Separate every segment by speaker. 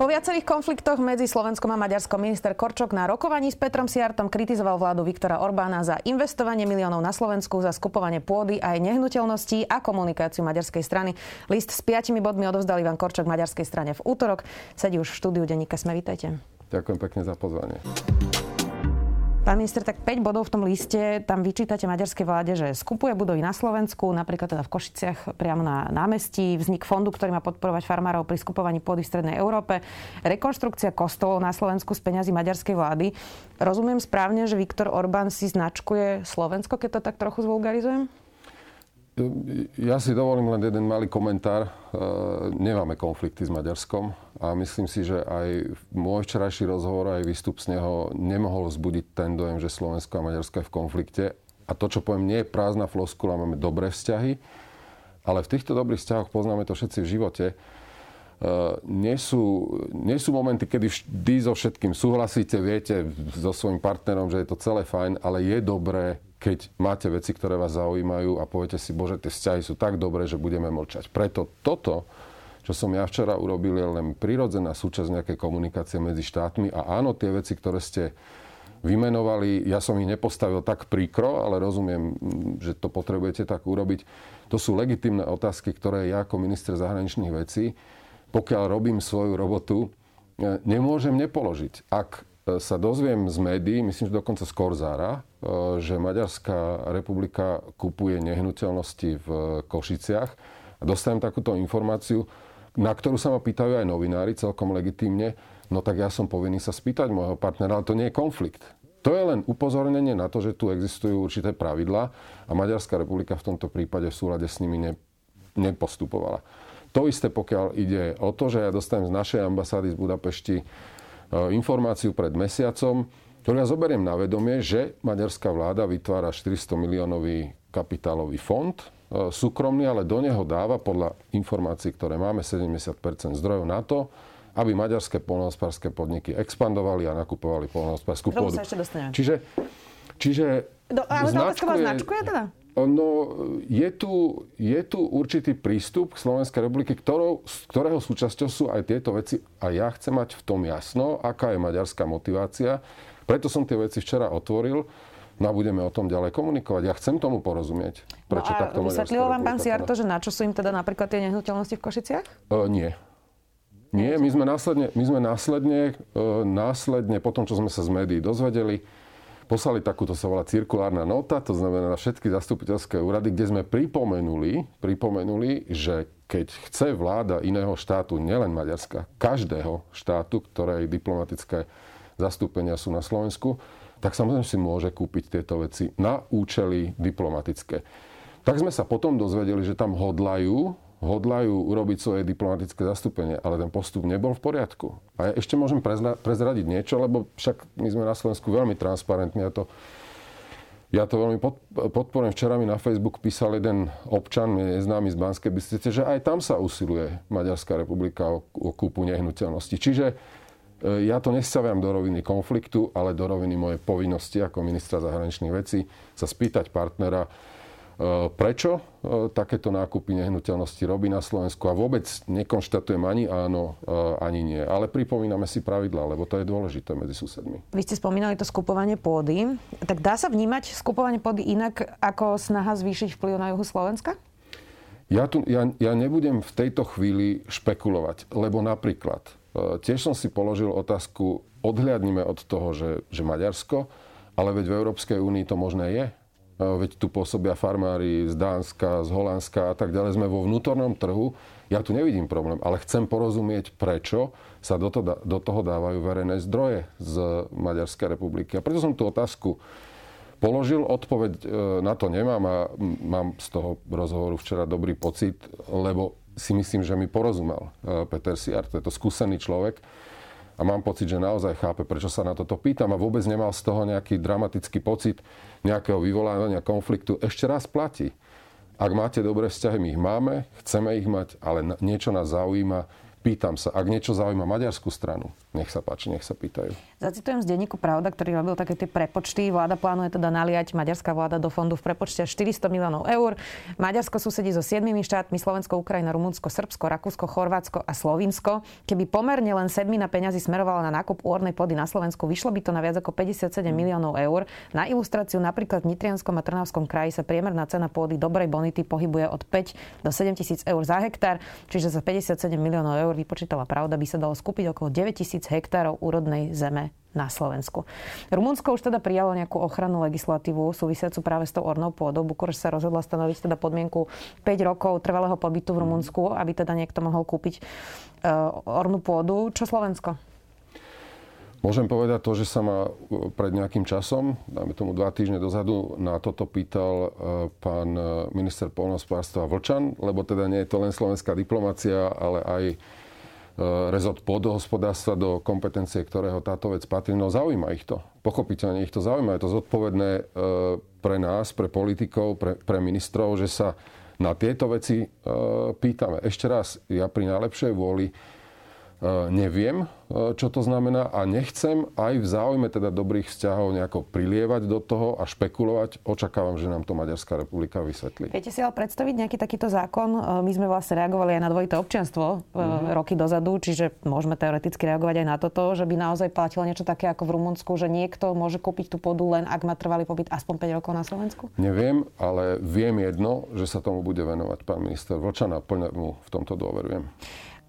Speaker 1: Po viacerých konfliktoch medzi Slovenskom a Maďarskom minister Korčok na rokovaní s Petrom Siartom kritizoval vládu Viktora Orbána za investovanie miliónov na Slovensku, za skupovanie pôdy aj nehnuteľností a komunikáciu maďarskej strany. List s piatimi bodmi odovzdal Ivan Korčok maďarskej strane v útorok. Sedí už v štúdiu denníka Sme, vítajte.
Speaker 2: Ďakujem pekne za pozvanie.
Speaker 1: Pán minister, tak 5 bodov v tom liste, tam vyčítate maďarskej vláde, že skupuje budovy na Slovensku, napríklad teda v Košiciach priamo na námestí, vznik fondu, ktorý má podporovať farmárov pri skupovaní pôdy v Strednej Európe, rekonštrukcia kostolov na Slovensku z peňazí maďarskej vlády. Rozumiem správne, že Viktor Orbán si značkuje Slovensko, keď to tak trochu zvulgarizujem?
Speaker 2: Ja si dovolím len jeden malý komentár. E, nemáme konflikty s Maďarskom a myslím si, že aj môj včerajší rozhovor, aj výstup z neho nemohol vzbudiť ten dojem, že Slovensko a Maďarsko je v konflikte. A to, čo poviem, nie je prázdna floskula, máme dobré vzťahy, ale v týchto dobrých vzťahoch poznáme to všetci v živote. E, nie sú, nie sú momenty, kedy vždy so všetkým súhlasíte, viete so svojím partnerom, že je to celé fajn, ale je dobré keď máte veci, ktoré vás zaujímajú a poviete si, bože, tie vzťahy sú tak dobré, že budeme mlčať. Preto toto, čo som ja včera urobil, je len prirodzená súčasť nejakej komunikácie medzi štátmi a áno, tie veci, ktoré ste vymenovali, ja som ich nepostavil tak príkro, ale rozumiem, že to potrebujete tak urobiť. To sú legitimné otázky, ktoré ja ako minister zahraničných vecí, pokiaľ robím svoju robotu, nemôžem nepoložiť. Ak sa dozviem z médií, myslím, že dokonca z Korzára, E, že Maďarská republika kupuje nehnuteľnosti v Košiciach a dostanem takúto informáciu, na ktorú sa ma pýtajú aj novinári celkom legitímne, no tak ja som povinný sa spýtať môjho partnera, ale to nie je konflikt. To je len upozornenie na to, že tu existujú určité pravidlá a Maďarská republika v tomto prípade v súlade s nimi ne, nepostupovala. To isté, pokiaľ ide o to, že ja dostanem z našej ambasády z Budapešti informáciu pred mesiacom, ktorú ja zoberiem na vedomie, že maďarská vláda vytvára 400 miliónový kapitálový fond, e, súkromný, ale do neho dáva podľa informácií, ktoré máme, 70 zdrojov na to, aby maďarské polnohospodárske podniky expandovali a nakupovali polnohospodárskú pôdu. Čiže, čiže
Speaker 1: Do, ale značkuje, značkuje teda?
Speaker 2: No, je tu, je tu určitý prístup k Slovenskej republiky, ktorou, ktorého súčasťou sú aj tieto veci. A ja chcem mať v tom jasno, aká je maďarská motivácia. Preto som tie veci včera otvoril. No a budeme o tom ďalej komunikovať. Ja chcem tomu porozumieť.
Speaker 1: Prečo no a takto vysvetlil vám pán Siarto, že na čo sú im teda napríklad tie nehnuteľnosti v Košiciach?
Speaker 2: Uh, nie. Nie, my sme následne, my sme následne, uh, následne, po tom, čo sme sa z médií dozvedeli, poslali takúto sa volá cirkulárna nota, to znamená na všetky zastupiteľské úrady, kde sme pripomenuli, pripomenuli, že keď chce vláda iného štátu, nielen Maďarska, každého štátu, ktorej diplomatické zastúpenia sú na Slovensku, tak samozrejme si môže kúpiť tieto veci na účely diplomatické. Tak sme sa potom dozvedeli, že tam hodlajú, hodlajú urobiť svoje diplomatické zastúpenie, ale ten postup nebol v poriadku. A ja ešte môžem prezradiť niečo, lebo však my sme na Slovensku veľmi transparentní a to ja to veľmi podporujem. Včera mi na Facebook písal jeden občan, neznámy z Banskej Bystrice, že aj tam sa usiluje Maďarská republika o, o kúpu nehnuteľnosti. Čiže E, ja to nestaviam do roviny konfliktu, ale do roviny mojej povinnosti ako ministra zahraničných vecí sa spýtať partnera, prečo e, takéto nákupy nehnuteľnosti robí na Slovensku a vôbec nekonštatujem ani áno, ani nie. Ale pripomíname si pravidla, lebo to je dôležité medzi susedmi.
Speaker 1: Vy ste spomínali to skupovanie pôdy. Tak dá sa vnímať skupovanie pôdy inak ako snaha zvýšiť vplyv na juhu Slovenska?
Speaker 2: Ja, tu, ja, ja nebudem v tejto chvíli špekulovať, lebo napríklad E, tiež som si položil otázku, odhliadnime od toho, že, že Maďarsko, ale veď v Európskej únii to možné je. Veď tu pôsobia farmári z Dánska, z Holandska a tak ďalej. Sme vo vnútornom trhu. Ja tu nevidím problém, ale chcem porozumieť, prečo sa do, to, do toho dávajú verejné zdroje z Maďarskej republiky. A preto som tú otázku položil. Odpoveď e, na to nemám a mám z toho rozhovoru včera dobrý pocit, lebo si myslím, že mi porozumel e, Peter Siar. To je to skúsený človek. A mám pocit, že naozaj chápe, prečo sa na toto pýtam a vôbec nemal z toho nejaký dramatický pocit nejakého vyvolávania konfliktu, ešte raz platí. Ak máte dobré vzťahy, my ich máme, chceme ich mať, ale niečo nás zaujíma, Pýtam sa, ak niečo zaujíma maďarskú stranu, nech sa páči, nech sa pýtajú.
Speaker 1: Zacitujem z denníku Pravda, ktorý robil také tie prepočty. Vláda plánuje teda naliať maďarská vláda do fondu v prepočte 400 miliónov eur. Maďarsko susedí so siedmimi štátmi Slovensko, Ukrajina, Rumunsko, Srbsko, Rakúsko, Chorvátsko a Slovinsko. Keby pomerne len sedmina peňazí smerovala na nákup úornej pôdy na Slovensku, vyšlo by to na viac ako 57 miliónov eur. Na ilustráciu napríklad v Nitrianskom a Trnavskom kraji sa priemerná cena pôdy dobrej bonity pohybuje od 5 do 7 tisíc eur za hektár, čiže za 57 miliónov eur eur vypočítala pravda, by sa dalo skúpiť okolo 9000 hektárov úrodnej zeme na Slovensku. Rumunsko už teda prijalo nejakú ochrannú legislatívu súvisiacu práve s tou ornou pôdou. Bukureš sa rozhodla stanoviť teda podmienku 5 rokov trvalého pobytu v Rumunsku, aby teda niekto mohol kúpiť uh, ornú pôdu. Čo Slovensko?
Speaker 2: Môžem povedať to, že sa ma e, pred nejakým časom, dáme tomu dva týždne dozadu, na toto pýtal e, pán e, minister polnohospodárstva Vlčan, lebo teda nie je to len slovenská diplomácia, ale aj rezort pôdohospodárstva, do kompetencie ktorého táto vec patrí. No zaujíma ich to. Pochopiteľne ich to zaujíma. Je to zodpovedné pre nás, pre politikov, pre, pre ministrov, že sa na tieto veci pýtame. Ešte raz, ja pri najlepšej vôli neviem, e, čo to znamená a nechcem aj v záujme teda dobrých vzťahov nejako prilievať do toho a špekulovať. Očakávam, že nám to Maďarská republika vysvetlí.
Speaker 1: Viete si ale predstaviť nejaký takýto zákon? E, my sme vlastne reagovali aj na dvojité občianstvo mm-hmm. roky dozadu, čiže môžeme teoreticky reagovať aj na toto, že by naozaj platilo niečo také ako v Rumunsku, že niekto môže kúpiť tú pôdu len ak má trvalý pobyt aspoň 5 rokov na Slovensku?
Speaker 2: Neviem, ale viem jedno, že sa tomu bude venovať pán minister Vlčana. Plne mu v tomto dôverujem.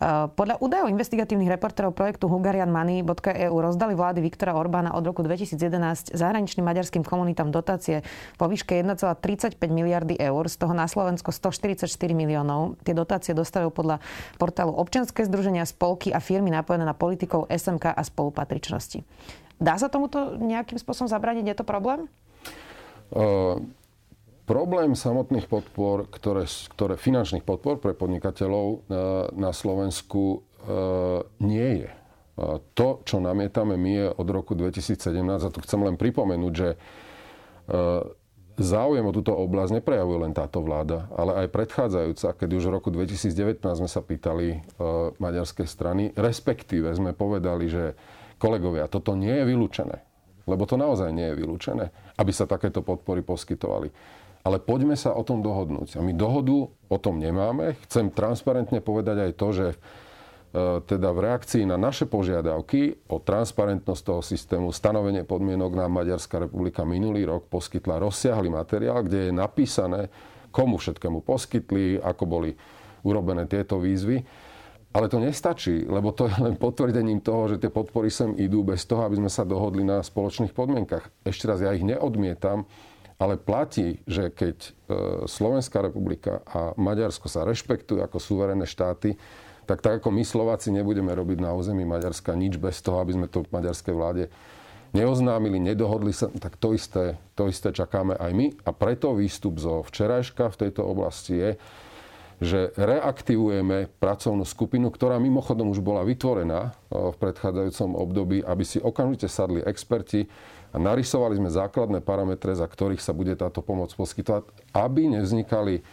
Speaker 1: Eh, podľa údajov investigatívnych reportérov projektu hungarianmoney.eu rozdali vlády Viktora Orbána od roku 2011 zahraničným maďarským komunitám dotácie po výške 1,35 miliardy eur, z toho na Slovensko 144 miliónov. Tie dotácie dostávajú podľa portálu občianske združenia, spolky a firmy napojené na politikov SMK a spolupatričnosti. Dá sa tomuto nejakým spôsobom zabrániť? Je to problém? Uh...
Speaker 2: Problém samotných podpor, ktoré, ktoré finančných podpor pre podnikateľov na, na Slovensku e, nie je. E, to, čo namietame my je od roku 2017, a tu chcem len pripomenúť, že e, záujem o túto oblasť neprejavuje len táto vláda, ale aj predchádzajúca, kedy už v roku 2019 sme sa pýtali e, maďarskej strany, respektíve sme povedali, že kolegovia, toto nie je vylúčené. Lebo to naozaj nie je vylúčené, aby sa takéto podpory poskytovali ale poďme sa o tom dohodnúť. A my dohodu o tom nemáme. Chcem transparentne povedať aj to, že e, teda v reakcii na naše požiadavky o transparentnosť toho systému, stanovenie podmienok nám Maďarská republika minulý rok poskytla rozsiahly materiál, kde je napísané, komu všetkému poskytli, ako boli urobené tieto výzvy. Ale to nestačí, lebo to je len potvrdením toho, že tie podpory sem idú bez toho, aby sme sa dohodli na spoločných podmienkach. Ešte raz, ja ich neodmietam, ale platí, že keď e, Slovenská republika a Maďarsko sa rešpektujú ako suverénne štáty, tak tak ako my Slováci nebudeme robiť na území Maďarska nič bez toho, aby sme to maďarskej vláde neoznámili, nedohodli sa, tak to isté, to isté čakáme aj my. A preto výstup zo včerajška v tejto oblasti je, že reaktivujeme pracovnú skupinu, ktorá mimochodom už bola vytvorená e, v predchádzajúcom období, aby si okamžite sadli experti, a narysovali sme základné parametre, za ktorých sa bude táto pomoc poskytovať, aby nevznikali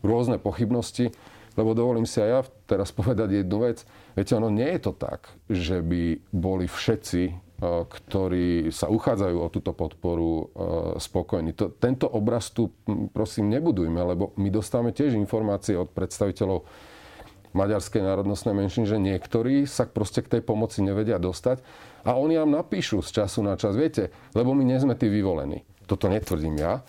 Speaker 2: rôzne pochybnosti, lebo dovolím si aj ja teraz povedať jednu vec. Viete, ono nie je to tak, že by boli všetci, e, ktorí sa uchádzajú o túto podporu, e, spokojní. To, tento obraz tu prosím nebudujme, lebo my dostávame tiež informácie od predstaviteľov maďarskej národnostnej menšiny, že niektorí sa proste k tej pomoci nevedia dostať a oni nám napíšu z času na čas, viete, lebo my nie sme tí vyvolení. Toto netvrdím ja.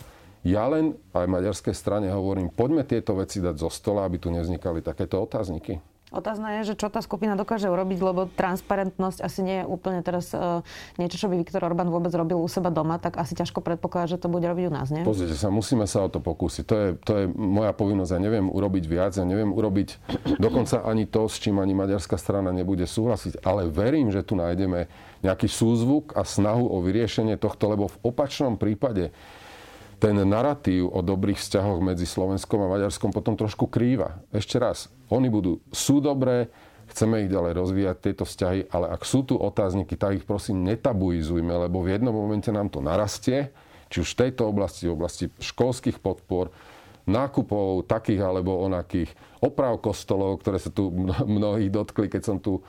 Speaker 2: Ja len aj maďarskej strane hovorím, poďme tieto veci dať zo stola, aby tu nevznikali takéto otázniky.
Speaker 1: Otázna je, že čo tá skupina dokáže urobiť, lebo transparentnosť asi nie je úplne teraz uh, niečo, čo by Viktor Orbán vôbec robil u seba doma, tak asi ťažko predpokladať, že to bude robiť u nás, nie?
Speaker 2: Pozrite sa, musíme sa o to pokúsiť. To je, to je moja povinnosť. Ja neviem urobiť viac, ja neviem urobiť dokonca ani to, s čím ani maďarská strana nebude súhlasiť, ale verím, že tu nájdeme nejaký súzvuk a snahu o vyriešenie tohto, lebo v opačnom prípade ten narratív o dobrých vzťahoch medzi Slovenskom a Maďarskom potom trošku krýva. Ešte raz, oni budú, sú dobré, chceme ich ďalej rozvíjať, tieto vzťahy, ale ak sú tu otázniky, tak ich prosím netabuizujme, lebo v jednom momente nám to narastie, či už v tejto oblasti, v oblasti školských podpor, nákupov takých alebo onakých, oprav kostolov, ktoré sa tu mnohých dotkli, keď som tu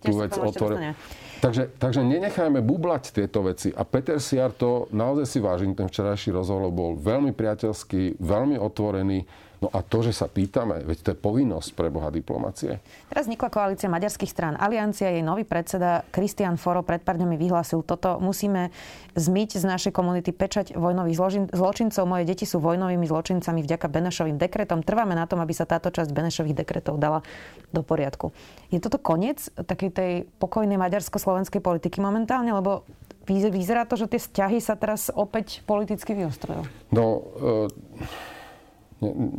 Speaker 2: tú vec otvoril. Takže, takže nenechajme bublať tieto veci. A Peter Siar to, naozaj si vážim, ten včerajší rozhovor bol veľmi priateľský, veľmi otvorený. No a to, že sa pýtame, veď to je povinnosť pre Boha diplomácie.
Speaker 1: Teraz vznikla koalícia maďarských strán. Aliancia, jej nový predseda Kristian Foro pred pár dňami vyhlásil toto. Musíme zmyť z našej komunity pečať vojnových zločincov. Moje deti sú vojnovými zločincami vďaka Benešovým dekretom. Trváme na tom, aby sa táto časť Benešových dekretov dala do poriadku. Je toto koniec takej tej pokojnej maďarsko-slovenskej politiky momentálne? Lebo vyzerá to, že tie vzťahy sa teraz opäť politicky vyostrujú.
Speaker 2: No, e-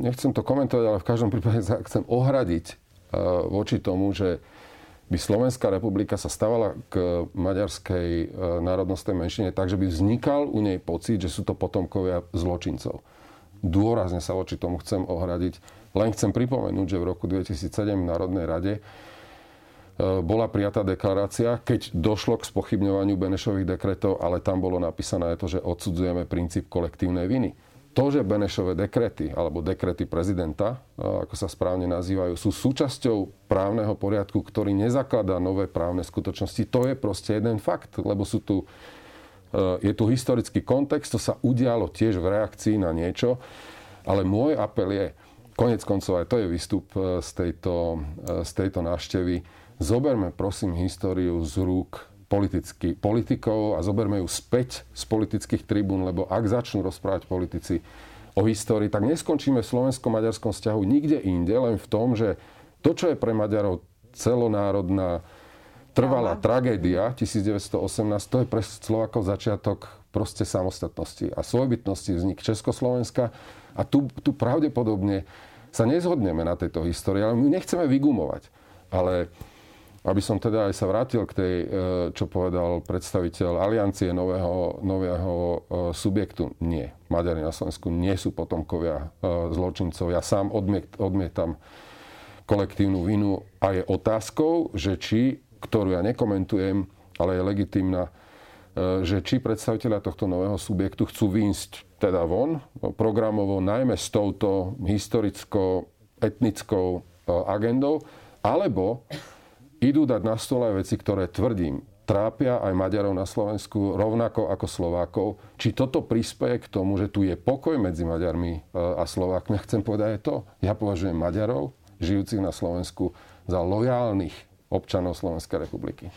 Speaker 2: nechcem to komentovať, ale v každom prípade chcem ohradiť e, voči tomu, že by Slovenská republika sa stávala k maďarskej e, národnostnej menšine tak, že by vznikal u nej pocit, že sú to potomkovia zločincov. Dôrazne sa voči tomu chcem ohradiť. Len chcem pripomenúť, že v roku 2007 v Národnej rade e, bola prijatá deklarácia, keď došlo k spochybňovaniu Benešových dekretov, ale tam bolo napísané to, že odsudzujeme princíp kolektívnej viny to, že Benešové dekrety alebo dekrety prezidenta, ako sa správne nazývajú, sú súčasťou právneho poriadku, ktorý nezakladá nové právne skutočnosti, to je proste jeden fakt, lebo sú tu, e, je tu historický kontext, to sa udialo tiež v reakcii na niečo, ale môj apel je, konec koncov aj to je výstup e, z tejto, e, z tejto návštevy, zoberme prosím históriu z rúk politicky, politikov a zoberme ju späť z politických tribún, lebo ak začnú rozprávať politici o histórii, tak neskončíme v slovensko-maďarskom vzťahu nikde inde, len v tom, že to, čo je pre Maďarov celonárodná trvalá tragédia 1918, to je pre Slovakov začiatok proste samostatnosti a svojbytnosti vznik Československa a tu, tu pravdepodobne sa nezhodneme na tejto histórii, ale my nechceme vygumovať. Ale aby som teda aj sa vrátil k tej, e, čo povedal predstaviteľ aliancie nového, nového e, subjektu. Nie. Maďari na Slovensku nie sú potomkovia e, zločincov. Ja sám odmiet, odmietam kolektívnu vinu a je otázkou, že či, ktorú ja nekomentujem, ale je legitimná, že či predstaviteľia tohto nového subjektu chcú výjsť teda von programovo, najmä s touto historicko-etnickou agendou, alebo idú dať na stole veci, ktoré tvrdím, trápia aj Maďarov na Slovensku rovnako ako Slovákov. Či toto prispieje k tomu, že tu je pokoj medzi Maďarmi e, a Slovákmi? Chcem povedať aj to. Ja považujem Maďarov, žijúcich na Slovensku, za lojálnych občanov Slovenskej republiky.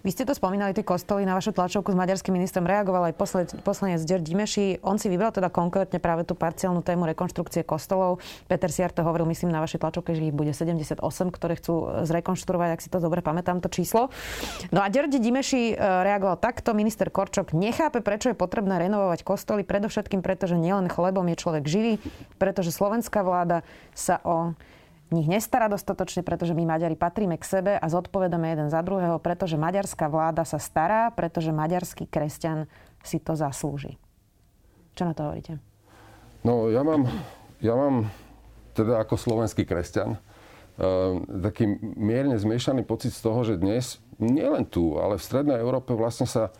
Speaker 1: Vy ste to spomínali, tie kostoly, na vašu tlačovku s maďarským ministrom reagoval aj poslanec, Ger Dimeši. On si vybral teda konkrétne práve tú parciálnu tému rekonštrukcie kostolov. Peter Siar to hovoril, myslím, na vašej tlačovke, že ich bude 78, ktoré chcú zrekonštruovať, ak si to dobre pamätám, to číslo. No a Ďordi Dimeši e, reagoval takto. Minister Korčok nechápe, prečo je potrebné renovovať kostoly, predovšetkým preto, že nielen chlebom je človek živý, pretože slovenská vláda sa o nich nestará dostatočne, pretože my Maďari patríme k sebe a zodpovedáme jeden za druhého, pretože maďarská vláda sa stará, pretože maďarský kresťan si to zaslúži. Čo na to hovoríte?
Speaker 2: No ja mám, ja mám teda ako slovenský kresťan uh, taký mierne zmiešaný pocit z toho, že dnes, nielen tu, ale v Strednej Európe vlastne sa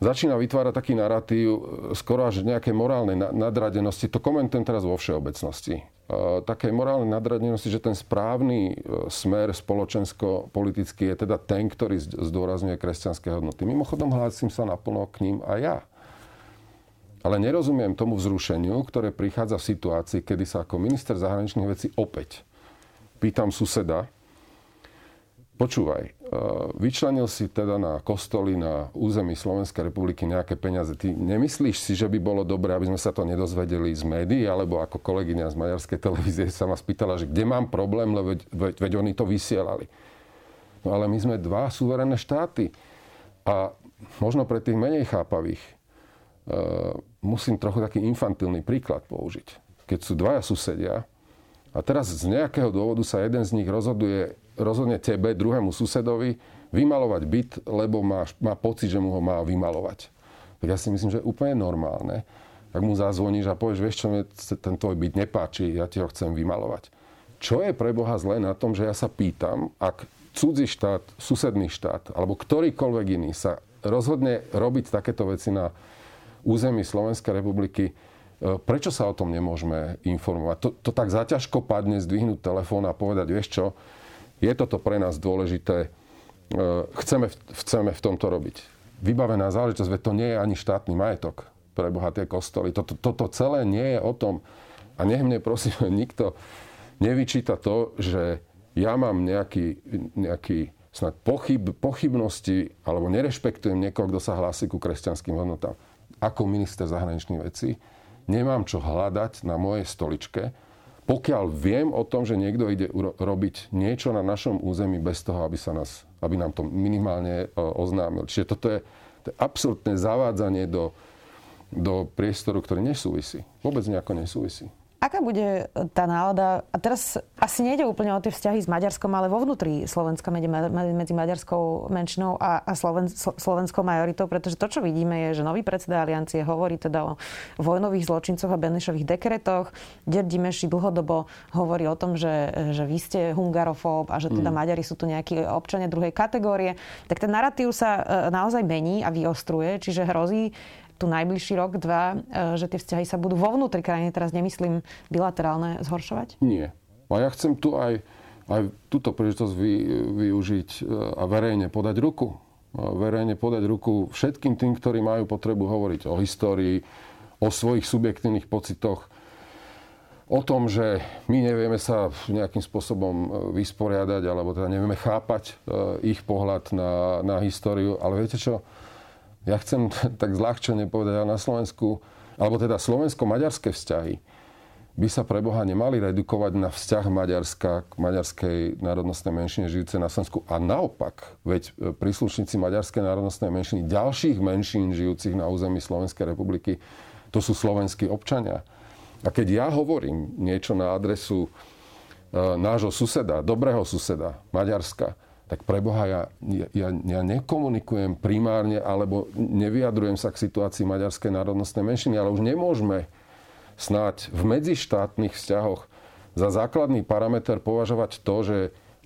Speaker 2: začína vytvárať taký narratív e, skoro až nejaké morálnej nadradenosti. To komentujem teraz vo všeobecnosti. E, také morálnej nadradenosti, že ten správny e, smer spoločensko-politický je teda ten, ktorý zdôrazňuje kresťanské hodnoty. Mimochodom hlásim sa naplno k ním aj ja. Ale nerozumiem tomu vzrušeniu, ktoré prichádza v situácii, kedy sa ako minister zahraničných vecí opäť pýtam suseda, Počúvaj, e, vyčlenil si teda na kostoly na území Slovenskej republiky nejaké peniaze. Ty nemyslíš si, že by bolo dobré, aby sme sa to nedozvedeli z médií, alebo ako kolegyňa z maďarskej televízie sa ma spýtala, že kde mám problém, lebo veď, veď, veď oni to vysielali. No ale my sme dva suverénne štáty. A možno pre tých menej chápavých uh, musím trochu taký infantilný príklad použiť. Keď sú dvaja susedia a teraz z nejakého dôvodu sa jeden z nich rozhoduje rozhodne tebe, druhému susedovi, vymalovať byt, lebo má, má pocit, že mu ho má vymalovať. Tak ja si myslím, že je úplne normálne. Ak mu zazvoníš a povieš, vieš čo, mi ten tvoj byt nepáči, ja ti ho chcem vymalovať. čo je pre Boha zlé na tom, že ja sa pýtam, ak cudzí štát, susedný štát alebo ktorýkoľvek iný sa rozhodne robiť takéto veci na území Slovenskej republiky, e, prečo sa o tom nemôžeme informovať? To, to tak zaťažko padne zdvihnúť telefón a povedať, vieš čo, je toto pre nás dôležité, e, chceme, chceme v tomto robiť. Vybavená záležitosť, veď to nie je ani štátny majetok pre bohaté kostoly. Toto, toto celé nie je o tom. A nech mne prosím nikto nevyčíta to, že ja mám nejaký, nejaký snad pochyb, pochybnosti alebo nerešpektujem niekoho, kto sa hlási ku kresťanským hodnotám. Ako minister zahraničných vecí nemám čo hľadať na mojej stoličke, pokiaľ viem o tom, že niekto ide robiť niečo na našom území bez toho, aby, sa nás, aby nám to minimálne e, oznámil. Čiže toto je, to je absolútne zavádzanie do, do priestoru, ktorý nesúvisí. Vôbec nejako nesúvisí.
Speaker 1: Aká bude tá nálada? A teraz asi nejde úplne o tie vzťahy s Maďarskom, ale vo vnútri Slovenska medzi, medzi maďarskou menšinou a, a Sloven, slovenskou majoritou, pretože to, čo vidíme, je, že nový predseda aliancie hovorí teda o vojnových zločincoch a Benešových dekretoch. Dimeši dlhodobo hovorí o tom, že, že vy ste hungarofób a že teda mm. Maďari sú tu nejakí občania druhej kategórie. Tak ten narratív sa e, naozaj mení a vyostruje, čiže hrozí, tu najbližší rok, dva, e, že tie vzťahy sa budú vo vnútri krajiny, teraz nemyslím bilaterálne, zhoršovať?
Speaker 2: Nie. A ja chcem tu aj, aj túto príležitosť vy, využiť e, a verejne podať ruku. A verejne podať ruku všetkým tým, ktorí majú potrebu hovoriť o histórii, o svojich subjektívnych pocitoch, o tom, že my nevieme sa nejakým spôsobom e, vysporiadať, alebo teda nevieme chápať ich pohľad na, na históriu. Ale viete čo? Ja chcem tak zľahčene povedať, na Slovensku, alebo teda slovensko-maďarské vzťahy, by sa pre Boha nemali redukovať na vzťah Maďarska k maďarskej národnostnej menšine žijúce na Slovensku. A naopak, veď e, príslušníci maďarskej národnostnej menšiny, ďalších menšín žijúcich na území Slovenskej republiky, to sú slovenskí občania. A keď ja hovorím niečo na adresu e, nášho suseda, dobrého suseda, Maďarska, tak pre Boha ja, ja, ja nekomunikujem primárne alebo nevyjadrujem sa k situácii maďarskej národnostnej menšiny, ale už nemôžeme snáď v medzištátnych vzťahoch za základný parameter považovať to, že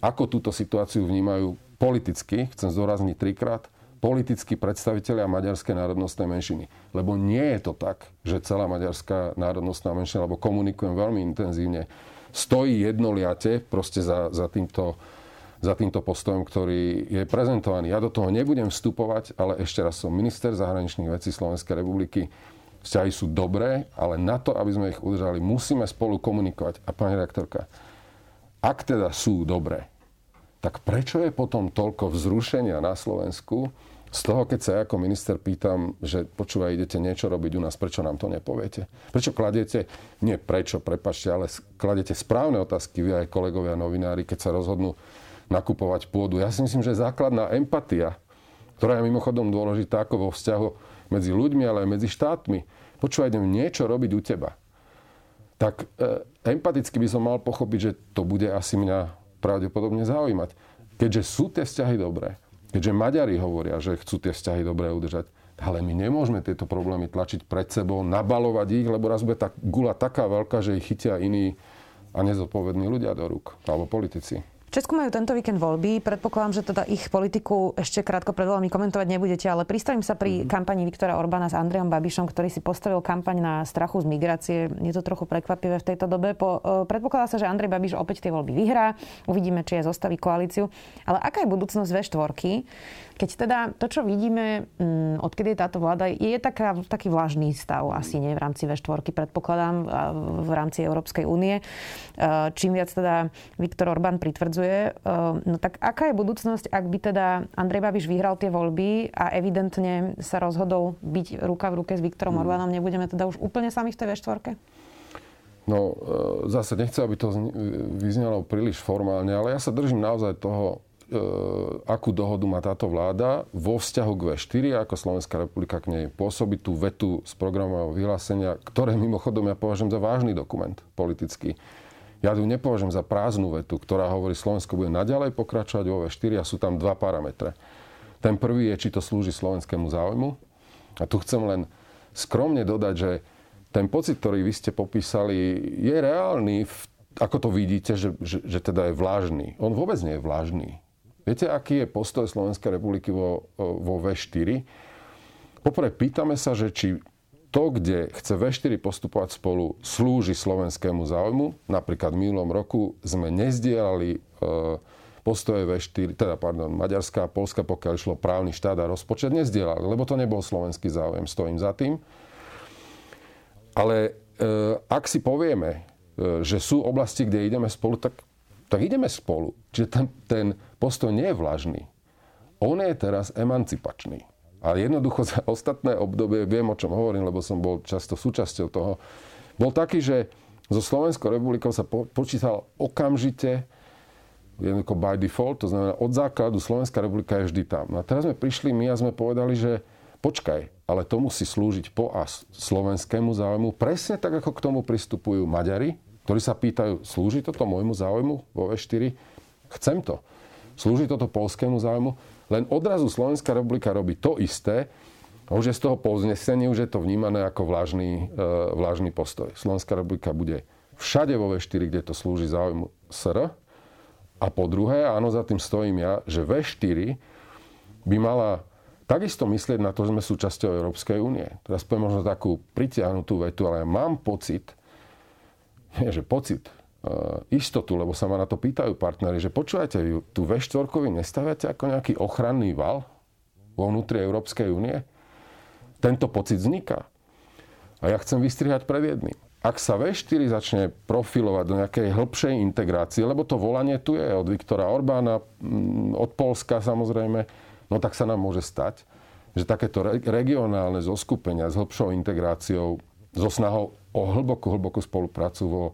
Speaker 2: ako túto situáciu vnímajú politicky, chcem zdôrazniť trikrát, politickí predstavitelia maďarskej národnostnej menšiny. Lebo nie je to tak, že celá maďarská národnostná menšina, lebo komunikujem veľmi intenzívne, stojí jednoliate proste za, za týmto za týmto postojom, ktorý je prezentovaný. Ja do toho nebudem vstupovať, ale ešte raz som minister zahraničných vecí Slovenskej republiky. Vzťahy sú dobré, ale na to, aby sme ich udržali, musíme spolu komunikovať. A pani rektorka, ak teda sú dobré, tak prečo je potom toľko vzrušenia na Slovensku z toho, keď sa ja ako minister pýtam, že počúvaj, idete niečo robiť u nás, prečo nám to nepoviete? Prečo kladete, nie prečo, prepačte, ale kladete správne otázky vy aj kolegovia novinári, keď sa rozhodnú nakupovať pôdu. Ja si myslím, že základná empatia, ktorá je mimochodom dôležitá ako vo vzťahu medzi ľuďmi, ale aj medzi štátmi. Počúvaj, idem niečo robiť u teba. Tak e, empaticky by som mal pochopiť, že to bude asi mňa pravdepodobne zaujímať. Keďže sú tie vzťahy dobré, keďže Maďari hovoria, že chcú tie vzťahy dobré udržať, ale my nemôžeme tieto problémy tlačiť pred sebou, nabalovať ich, lebo raz bude tá gula taká veľká, že ich chytia iní a nezodpovední ľudia do rúk, alebo politici.
Speaker 1: Česku majú tento víkend voľby. Predpokladám, že teda ich politiku ešte krátko pred voľbami komentovať nebudete, ale pristavím sa pri mm-hmm. kampani Viktora Orbána s Andrejom Babišom, ktorý si postavil kampaň na strachu z migrácie. Je to trochu prekvapivé v tejto dobe. Po, uh, predpokladá sa, že Andrej Babiš opäť tie voľby vyhrá. Uvidíme, či je zostaví koalíciu. Ale aká je budúcnosť V4? Keď teda to, čo vidíme, um, odkedy je táto vláda, je taká, taký vlažný stav, asi nie v rámci V4, predpokladám, v rámci Európskej únie. Uh, čím viac teda Viktor Orbán pritvrdzuje. Ehm, no tak aká je budúcnosť, ak by teda Andrej Babiš vyhral tie voľby a evidentne sa rozhodol byť ruka v ruke s Viktorom mm. Orbánom, nebudeme teda už úplne sami v tej V4?
Speaker 2: No, e, zase nechcem, aby to vyznelo príliš formálne, ale ja sa držím naozaj toho, e, akú dohodu má táto vláda vo vzťahu k V4, ako Slovenská republika k nej pôsobí tú vetu z programového vyhlásenia, ktoré mimochodom ja považujem za vážny dokument politický. Ja ju nepovažujem za prázdnu vetu, ktorá hovorí, Slovensko bude naďalej pokračovať vo V4 a sú tam dva parametre. Ten prvý je, či to slúži slovenskému záujmu. A tu chcem len skromne dodať, že ten pocit, ktorý vy ste popísali, je reálny ako to vidíte, že, že, že teda je vlážny. On vôbec nie je vlážny. Viete, aký je postoj Slovenskej republiky vo, vo V4? Poprvé, pýtame sa, že či to, kde chce V4 postupovať spolu, slúži slovenskému záujmu. Napríklad v minulom roku sme nezdielali e, postoje V4, teda pardon, Maďarská a Polska, pokiaľ išlo právny štát a rozpočet, nezdielali, lebo to nebol slovenský záujem, stojím za tým. Ale e, ak si povieme, e, že sú oblasti, kde ideme spolu, tak, tak ideme spolu. Čiže ten, ten postoj nie je vlažný. On je teraz emancipačný. A jednoducho za ostatné obdobie, viem o čom hovorím, lebo som bol často súčasťou toho, bol taký, že zo Slovenskou republikou sa po, počítal okamžite jednoducho by default, to znamená od základu Slovenská republika je vždy tam. No a teraz sme prišli my a sme povedali, že počkaj, ale to musí slúžiť po a slovenskému záujmu, presne tak, ako k tomu pristupujú Maďari, ktorí sa pýtajú, slúži toto môjmu záujmu vo V4? Chcem to. Slúži toto polskému záujmu? Len odrazu Slovenská republika robí to isté, už je z toho povznesenie, už je to vnímané ako vlážny, e, vlážny postoj. Slovenská republika bude všade vo V4, kde to slúži záujmu SR, a po druhé, áno, za tým stojím ja, že V4 by mala takisto myslieť na to, že sme súčasťou Európskej únie. Teraz poviem možno takú pritiahnutú vetu, ale ja mám pocit, nie, že pocit, uh, istotu, lebo sa ma na to pýtajú partnery, že počúvajte, tu V4 nestaviate ako nejaký ochranný val vo vnútri Európskej únie? Tento pocit vzniká. A ja chcem vystrihať pred jedným ak sa V4 začne profilovať do nejakej hĺbšej integrácie, lebo to volanie tu je od Viktora Orbána, od Polska samozrejme, no tak sa nám môže stať, že takéto regionálne zoskupenia s hĺbšou integráciou, so snahou o hlbokú, hlbokú spoluprácu vo,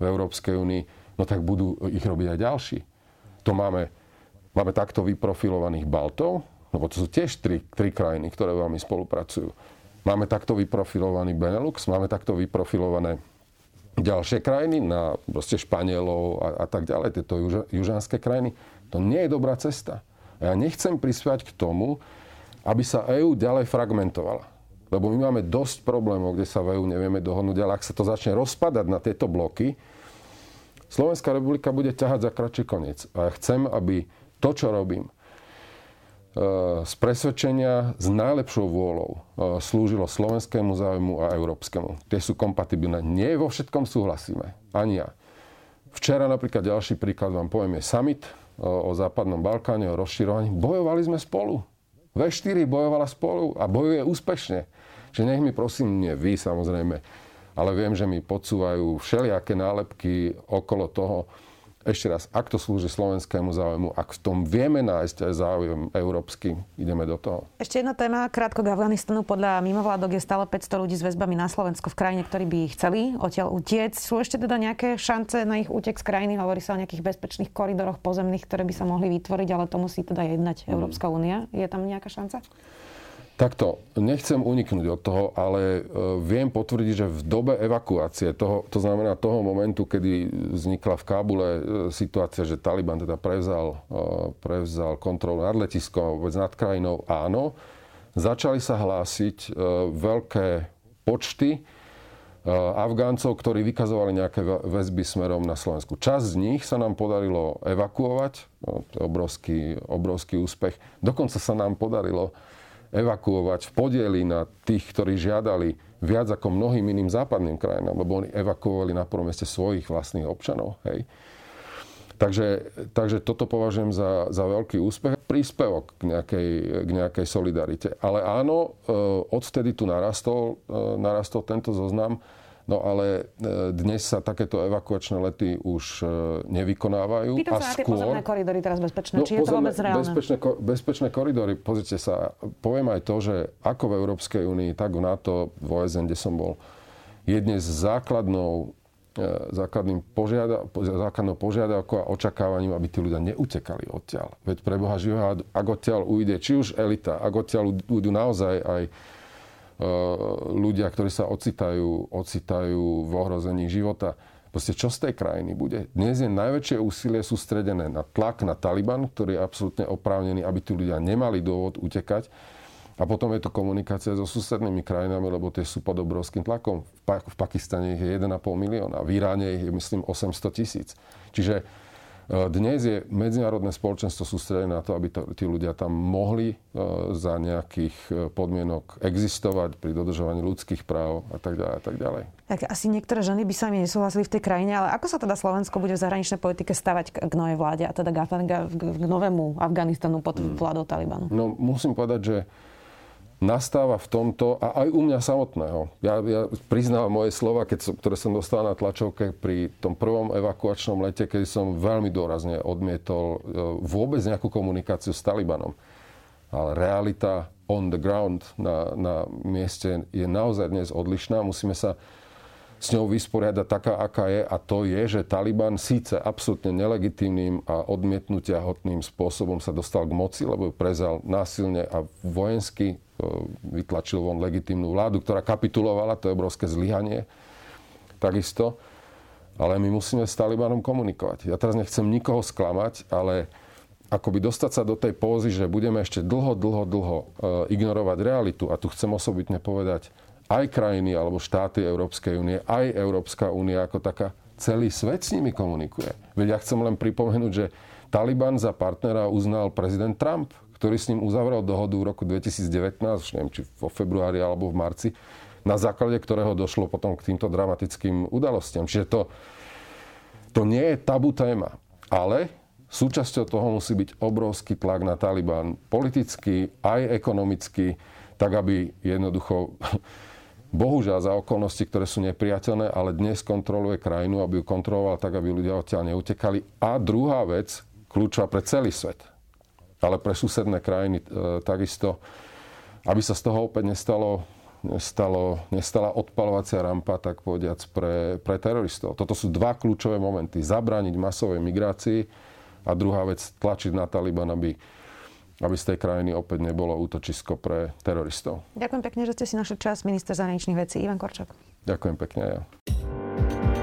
Speaker 2: v Európskej únii, no tak budú ich robiť aj ďalší. To máme, máme takto vyprofilovaných Baltov, lebo to sú tiež tri, tri krajiny, ktoré veľmi spolupracujú Máme takto vyprofilovaný Benelux, máme takto vyprofilované ďalšie krajiny, na proste Španielov a, a tak ďalej, tieto juž, južanské krajiny. To nie je dobrá cesta. Ja nechcem prispiať k tomu, aby sa EÚ ďalej fragmentovala. Lebo my máme dosť problémov, kde sa v EÚ nevieme dohodnúť, ale ak sa to začne rozpadať na tieto bloky, Slovenská republika bude ťahať za kratší koniec. A ja chcem, aby to, čo robím, z presvedčenia s najlepšou vôľou e, slúžilo slovenskému záujmu a európskemu. Tie sú kompatibilné. Nie vo všetkom súhlasíme. Ani ja. Včera napríklad ďalší príklad vám poviem je summit o, o Západnom Balkáne, o rozširovaní. Bojovali sme spolu. V4 bojovala spolu a bojuje úspešne. Čiže nech mi prosím, nie vy samozrejme, ale viem, že mi podsúvajú všelijaké nálepky okolo toho, ešte raz, ak to slúži slovenskému záujmu, ak v tom vieme nájsť aj záujem európsky, ideme do toho.
Speaker 1: Ešte jedna téma, krátko k Afganistanu. Podľa mimovládok je stále 500 ľudí s väzbami na Slovensku v krajine, ktorí by chceli odtiaľ utiec. Sú ešte teda nejaké šance na ich útek z krajiny? Hovorí sa o nejakých bezpečných koridoroch pozemných, ktoré by sa mohli vytvoriť, ale to musí teda jednať Európska únia. Je tam nejaká šanca?
Speaker 2: Takto, nechcem uniknúť od toho, ale e, viem potvrdiť, že v dobe evakuácie, toho, to znamená toho momentu, kedy vznikla v Kábule e, situácia, že Taliban teda prevzal, e, prevzal kontrolu nad letiskom, vôbec nad krajinou, áno, začali sa hlásiť veľké počty Afgáncov, ktorí vykazovali nejaké väzby smerom na Slovensku. Čas z nich sa nám podarilo evakuovať, no, to je obrovský, obrovský úspech. Dokonca sa nám podarilo evakuovať v podieli na tých, ktorí žiadali viac ako mnohým iným západným krajinám, lebo oni evakuovali na prvom mieste svojich vlastných občanov. Hej. Takže, takže toto považujem za, za veľký úspech. Príspevok k nejakej, k nejakej solidarite. Ale áno, e, odvtedy tu narastol, e, narastol tento zoznam No ale e, dnes sa takéto evakuačné lety už e, nevykonávajú.
Speaker 1: Pýtam a sa skôr... na tie pozemné koridory teraz bezpečné. No, Či je to vôbec reálne?
Speaker 2: Bezpečné, bezpečné koridory, pozrite sa, poviem aj to, že ako v Európskej únii, tak v NATO, v OSN, kde som bol, je dnes základnou e, základným požiada, základnou požiadavkou a očakávaním, aby tí ľudia neutekali odtiaľ. Veď pre Boha živého, ak odtiaľ ujde či už elita, ak odtiaľ ujdu naozaj aj ľudia, ktorí sa ocitajú, ocitajú v ohrození života. Proste čo z tej krajiny bude? Dnes je najväčšie úsilie sústredené na tlak na Taliban, ktorý je absolútne oprávnený, aby tí ľudia nemali dôvod utekať. A potom je to komunikácia so susednými krajinami, lebo tie sú pod obrovským tlakom. V, v Pakistane ich je 1,5 milióna, v Iráne ich je myslím 800 tisíc. Čiže dnes je medzinárodné spoločenstvo sústredené na to, aby to, tí ľudia tam mohli e, za nejakých e, podmienok existovať pri dodržovaní ľudských práv a tak ďalej a tak ďalej.
Speaker 1: Tak asi niektoré ženy by sa mi nesúhlasili v tej krajine, ale ako sa teda Slovensko bude v zahraničnej politike stavať k novej vláde a teda k, novému Afganistanu pod hmm. vládou Talibanu?
Speaker 2: No musím povedať, že nastáva v tomto, a aj u mňa samotného. Ja, ja priznávam moje slova, keď som, ktoré som dostal na tlačovke pri tom prvom evakuačnom lete, keď som veľmi dôrazne odmietol e, vôbec nejakú komunikáciu s Talibanom. Ale realita on the ground na, na mieste je naozaj dnes odlišná. Musíme sa s ňou vysporiadať taká, aká je. A to je, že Taliban síce absolútne nelegitímnym a odmietnutia hodným spôsobom sa dostal k moci, lebo ju prezal násilne a vojensky e, vytlačil von legitímnu vládu, ktorá kapitulovala, to je obrovské zlyhanie. Takisto. Ale my musíme s Talibanom komunikovať. Ja teraz nechcem nikoho sklamať, ale akoby dostať sa do tej pózy, že budeme ešte dlho, dlho, dlho e, ignorovať realitu. A tu chcem osobitne povedať, aj krajiny alebo štáty Európskej únie, aj Európska únia ako taká, celý svet s nimi komunikuje. Veď ja chcem len pripomenúť, že Taliban za partnera uznal prezident Trump, ktorý s ním uzavrel dohodu v roku 2019, už neviem, či vo februári alebo v marci, na základe ktorého došlo potom k týmto dramatickým udalostiam. Čiže to, to nie je tabu téma. Ale súčasťou toho musí byť obrovský tlak na Taliban, politicky aj ekonomicky, tak aby jednoducho bohužiaľ za okolnosti, ktoré sú nepriateľné, ale dnes kontroluje krajinu, aby ju kontroloval tak, aby ľudia odtiaľ neutekali. A druhá vec, kľúčová pre celý svet, ale pre susedné krajiny e, takisto, aby sa z toho opäť nestalo, nestalo, nestala odpalovacia rampa, tak povediac, pre, pre teroristov. Toto sú dva kľúčové momenty. Zabrániť masovej migrácii a druhá vec, tlačiť na Taliban, aby aby z tej krajiny opäť nebolo útočisko pre teroristov.
Speaker 1: Ďakujem pekne, že ste si našli čas, minister zahraničných vecí Ivan Korčok.
Speaker 2: Ďakujem pekne ja.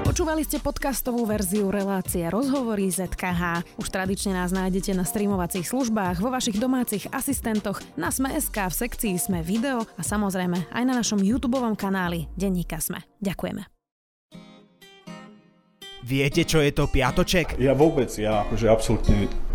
Speaker 3: Počúvali ste podcastovú verziu relácie Rozhovory ZKH. Už tradične nás nájdete na streamovacích službách, vo vašich domácich asistentoch, na Sme.sk, v sekcii Sme video a samozrejme aj na našom YouTube kanáli Denníka Sme. Ďakujeme.
Speaker 4: Viete, čo je to piatoček?
Speaker 5: Ja vôbec, ja akože absolútne